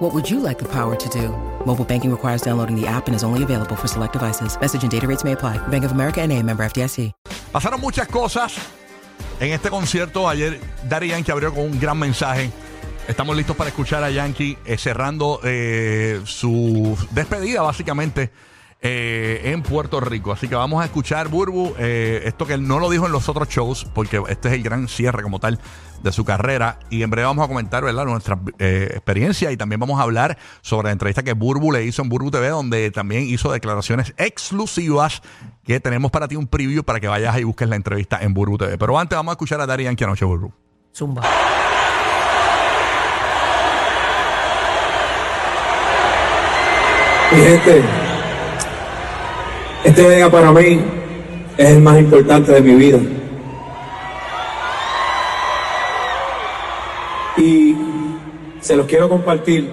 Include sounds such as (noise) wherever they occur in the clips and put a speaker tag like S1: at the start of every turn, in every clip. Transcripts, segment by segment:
S1: What would you like the power to do? Mobile banking requires downloading the app and is only available for select devices. Message and data rates may apply. Bank of America and a member FDIC.
S2: Pasaron muchas cosas en este concierto. Ayer Daddy Yankee abrió con un gran mensaje. Estamos listos para escuchar a Yankee eh, cerrando eh, su despedida, básicamente, eh, en Puerto Rico. Así que vamos a escuchar, Burbu, eh, esto que él no lo dijo en los otros shows, porque este es el gran cierre como tal de su carrera. Y en breve vamos a comentar, ¿verdad?, nuestra eh, experiencia y también vamos a hablar sobre la entrevista que Burbu le hizo en Burbu TV, donde también hizo declaraciones exclusivas que tenemos para ti un preview para que vayas y busques la entrevista en Burbu TV. Pero antes vamos a escuchar a Daddy Yankee anoche, Burbu.
S1: Zumba.
S3: Mi gente, este día para mí es el más importante de mi vida. Y se los quiero compartir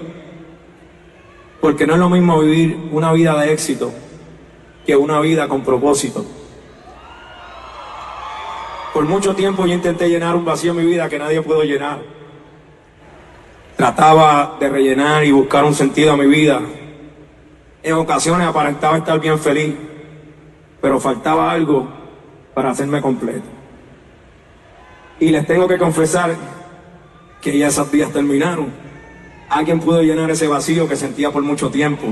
S3: porque no es lo mismo vivir una vida de éxito que una vida con propósito. Por mucho tiempo yo intenté llenar un vacío en mi vida que nadie pudo llenar. Trataba de rellenar y buscar un sentido a mi vida. En ocasiones aparentaba estar bien feliz, pero faltaba algo para hacerme completo. Y les tengo que confesar que ya esos días terminaron. Alguien pudo llenar ese vacío que sentía por mucho tiempo.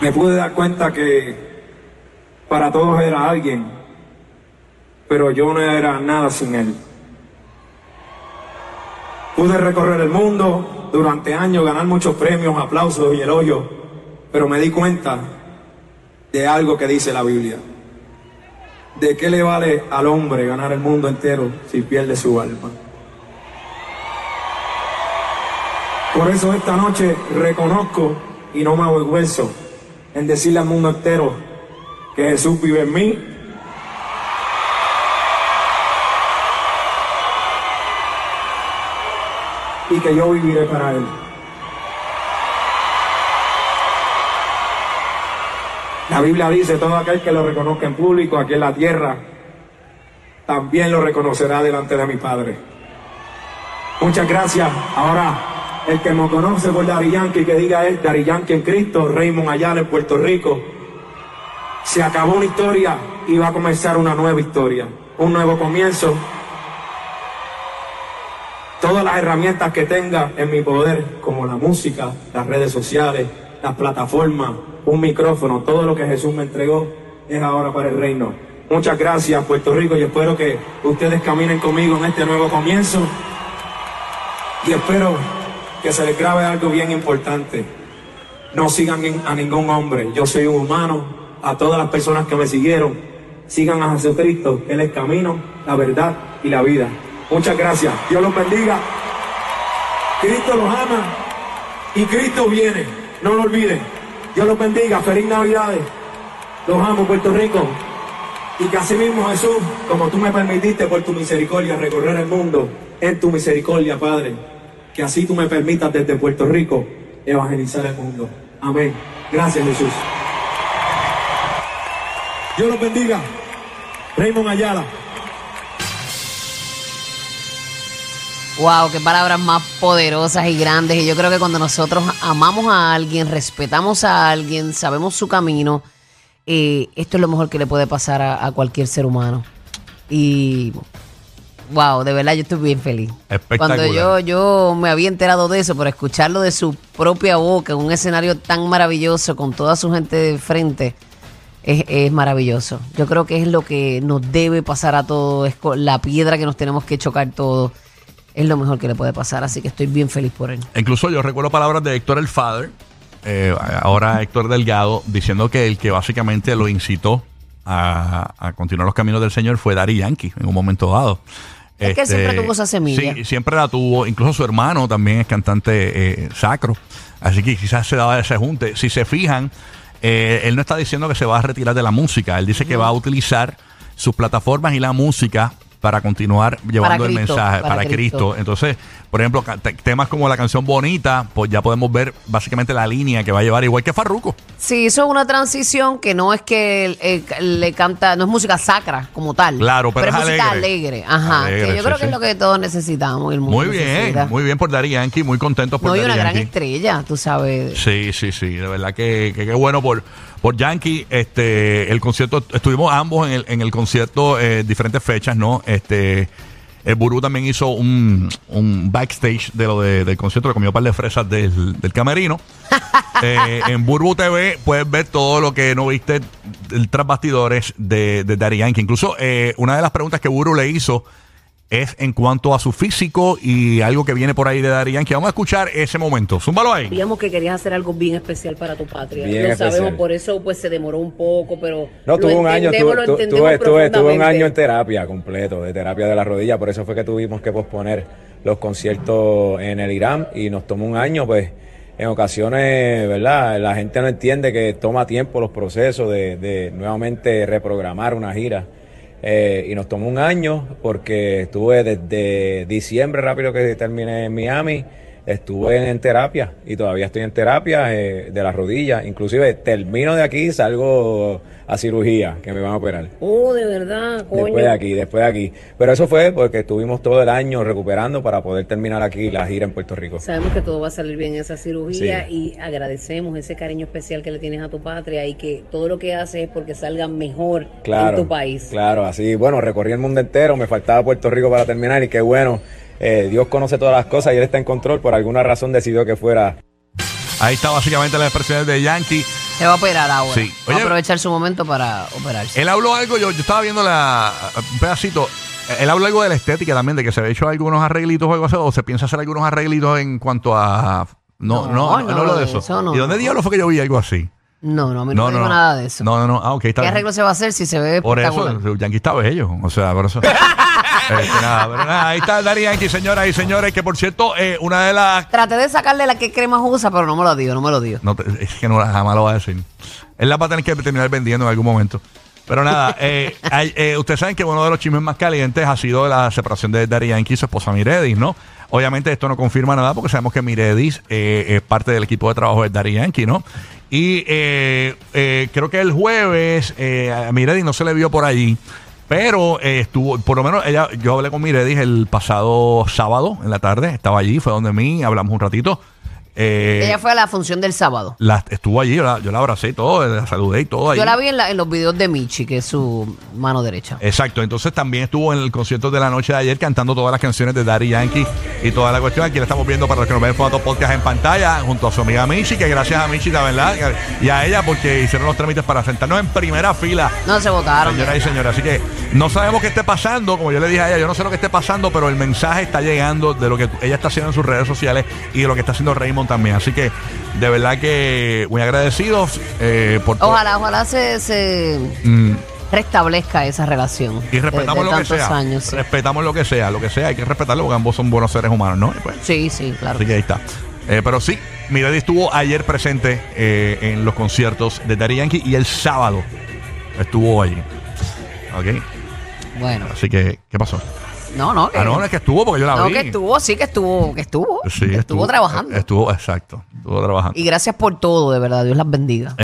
S3: Me pude dar cuenta que para todos era alguien, pero yo no era nada sin él. Pude recorrer el mundo durante años, ganar muchos premios, aplausos y elogios, pero me di cuenta de algo que dice la Biblia. ¿De qué le vale al hombre ganar el mundo entero si pierde su alma? Por eso esta noche reconozco y no me avergüenzo en decirle al mundo entero que Jesús vive en mí y que yo viviré para Él. La Biblia dice, todo aquel que lo reconozca en público aquí en la tierra, también lo reconocerá delante de mi Padre. Muchas gracias. Ahora, el que me conoce por Dari Yankee, que diga es Dari Yankee en Cristo, Raymond Ayala en Puerto Rico. Se acabó una historia y va a comenzar una nueva historia, un nuevo comienzo todas las herramientas que tenga en mi poder, como la música, las redes sociales, las plataformas, un micrófono, todo lo que Jesús me entregó es ahora para el reino. Muchas gracias Puerto Rico y espero que ustedes caminen conmigo en este nuevo comienzo y espero que se les grabe algo bien importante. No sigan a ningún hombre, yo soy un humano, a todas las personas que me siguieron, sigan a Jesucristo, Él es camino, la verdad y la vida. Muchas gracias, Dios los bendiga. Cristo los ama y Cristo viene, no lo olviden. Dios los bendiga, feliz Navidades. Los amo, Puerto Rico. Y que así mismo, Jesús, como tú me permitiste por tu misericordia recorrer el mundo, en tu misericordia, Padre, que así tú me permitas desde Puerto Rico evangelizar el mundo. Amén. Gracias, Jesús. Dios los bendiga. Raymond Ayala.
S4: Wow, qué palabras más poderosas y grandes. Y yo creo que cuando nosotros amamos a alguien, respetamos a alguien, sabemos su camino, eh, esto es lo mejor que le puede pasar a, a cualquier ser humano. Y wow, de verdad yo estoy bien feliz.
S2: Espectacular.
S4: Cuando yo, yo me había enterado de eso, pero escucharlo de su propia boca en un escenario tan maravilloso, con toda su gente de frente, es, es maravilloso. Yo creo que es lo que nos debe pasar a todos, es la piedra que nos tenemos que chocar todos. Es lo mejor que le puede pasar, así que estoy bien feliz por él.
S2: Incluso yo recuerdo palabras de Héctor el Father, eh, ahora Héctor Delgado, diciendo que el que básicamente lo incitó a, a continuar los caminos del Señor fue Dari Yankee en un momento dado.
S4: Es que él siempre tuvo esa semilla.
S2: Sí, siempre la tuvo. Incluso su hermano también es cantante eh, sacro. Así que quizás se daba ese junte. Si se fijan, eh, él no está diciendo que se va a retirar de la música. Él dice que va a utilizar sus plataformas y la música para continuar llevando el
S4: Cristo,
S2: mensaje
S4: para
S2: para,
S4: Cristo.
S2: Cristo. Entonces, por ejemplo, temas como la canción Bonita, pues ya podemos ver básicamente la línea que va a llevar, igual que Farruko.
S4: Sí, hizo una transición que no es que eh, le canta, no es música sacra como tal.
S2: Claro, pero
S4: es
S2: es
S4: música
S2: alegre.
S4: alegre. Ajá.
S2: Alegre,
S4: que yo
S2: sí,
S4: creo que es lo que todos necesitamos. y El mundo
S2: Muy bien,
S4: necesita.
S2: muy bien por Daddy Yankee, muy contentos por
S4: No, y
S2: Daddy
S4: una gran estrella, tú sabes.
S2: Sí, sí, sí, de verdad que que qué bueno por, por Yankee. Este, el concierto, estuvimos ambos en el, en el concierto eh, diferentes fechas, ¿no? Este, el Burú también hizo un, un backstage de lo de- del concierto, le comió un par de fresas del, del camerino. (laughs) Eh, en Burbu TV puedes ver todo lo que no viste tras bastidores de, de Daddy Yankee. Incluso eh, una de las preguntas que Burbu le hizo es en cuanto a su físico y algo que viene por ahí de Daddy Yankee. Vamos a escuchar ese momento. Zúmbalo ahí.
S5: Sabíamos que querías hacer algo bien especial para tu patria.
S6: Bien
S5: lo
S6: especial.
S5: sabemos, por eso pues se demoró un poco, pero
S6: No, tuve un año, tuve, tuve, tuve- tuve un año en terapia completo, de terapia de la rodilla, por eso fue que tuvimos que posponer los conciertos en el Irán y nos tomó un año, pues en ocasiones, ¿verdad? La gente no entiende que toma tiempo los procesos de, de nuevamente reprogramar una gira. Eh, y nos tomó un año porque estuve desde diciembre rápido que terminé en Miami, estuve en terapia y todavía estoy en terapia eh, de las rodillas. Inclusive termino de aquí, salgo a cirugía que me van a operar.
S5: Oh, de verdad, coño.
S6: Después de aquí, después de aquí. Pero eso fue porque estuvimos todo el año recuperando para poder terminar aquí la gira en Puerto Rico.
S5: Sabemos que todo va a salir bien en esa cirugía
S6: Sí.
S5: y agradecemos ese cariño especial que le tienes a tu patria y que todo lo que haces es porque salga mejor
S6: Claro,
S5: en tu país.
S6: Claro, así, bueno, recorrí el mundo entero, me faltaba Puerto Rico para terminar y qué bueno. Eh, Dios conoce todas las cosas y Él está en control. Por alguna razón decidió que fuera
S2: Ahí está básicamente las expresiones de Yankee.
S4: Se va a operar ahora.
S2: Sí.
S4: Va a
S2: Oye-
S4: aprovechar su momento para operarse.
S2: Él habló algo, yo, yo estaba viendo la, un pedacito. Él habló algo de la estética también, de que se había hecho algunos arreglitos o algo así, o se piensa hacer algunos arreglitos en cuanto a. No, no,
S4: No,
S2: no,
S4: no,
S2: hablo de eso.
S4: eso no.
S2: ¿Y dónde diablo fue que yo vi algo así?
S4: No, no, a mí no, me dijo nada de eso.
S2: No, no, no. Ah, ok, está
S4: ¿Qué
S2: bien.
S4: arreglo se va a hacer si se ve
S2: Por eso, Yankee está bello. O sea, por eso. (laughs) Este, nada, pero nada, ahí está Daddy Yankee, señoras y señores, que por cierto, eh, una de las
S4: Traté de sacarle la que crema usa, pero no me lo dio, no me lo dio.
S2: No, te- es que no jamás lo va a decir. Él la va a tener que terminar vendiendo en algún momento. Pero nada, (laughs) eh, hay- eh, ustedes saben que uno de los chismes más calientes ha sido la separación de Daddy Yankee y su esposa Miredis, ¿no? Obviamente esto no confirma nada porque sabemos que Miredis eh, es parte del equipo de trabajo de Daddy Yankee, ¿no? Y eh, eh, creo que el jueves eh, a Miredis no se le vio por allí. Pero eh, estuvo, por lo menos ella, yo hablé con Miredis el pasado sábado en la tarde, estaba allí, fue donde mí, hablamos un ratito. Eh,
S4: Ella fue a la función del sábado.
S2: la- estuvo allí, yo la, yo la abracé y todo, la saludé y todo allí.
S4: Yo la vi en, la- en los videos de Michi, que es su mano derecha.
S2: Exacto, entonces también estuvo en el concierto de la noche de ayer cantando todas las canciones de Daddy Yankee y toda la cuestión. Aquí la estamos viendo para los que nos ven en Foto Podcast en pantalla, junto a su amiga Michi, que gracias a Michi, la verdad, y a ella porque hicieron los trámites para sentarnos en primera fila.
S4: No se votaron.
S2: Señoras y señores, así que no sabemos qué esté pasando, como yo le dije a ella, yo no sé lo que esté pasando, pero el mensaje está llegando de lo que ella está haciendo en sus redes sociales y de lo que está haciendo Raymond también. Así que de verdad que muy agradecidos eh, por.
S4: Ojalá, ojalá se, se
S2: Mm,
S4: restablezca esa relación.
S2: y respetamos
S4: de, de
S2: lo que sea.
S4: años. sí.
S2: Respetamos lo que sea, lo que sea, hay que respetarlo porque ambos son buenos seres humanos, ¿no? Pues,
S4: Sí, sí, claro.
S2: así que ahí está. Eh, pero sí, Miradi estuvo ayer presente eh, en los conciertos de Daddy Yankee y el sábado estuvo allí. Ok,
S4: Bueno,
S2: así que, ¿qué pasó?
S4: No, no. Que,
S2: Ah, no, no es que estuvo porque yo la
S4: no,
S2: vi.
S4: que estuvo, sí, que estuvo, que estuvo.
S2: Sí,
S4: que estuvo, trabajando.
S2: Estuvo, exacto, estuvo trabajando.
S4: Y gracias por todo, de verdad. Dios las bendiga.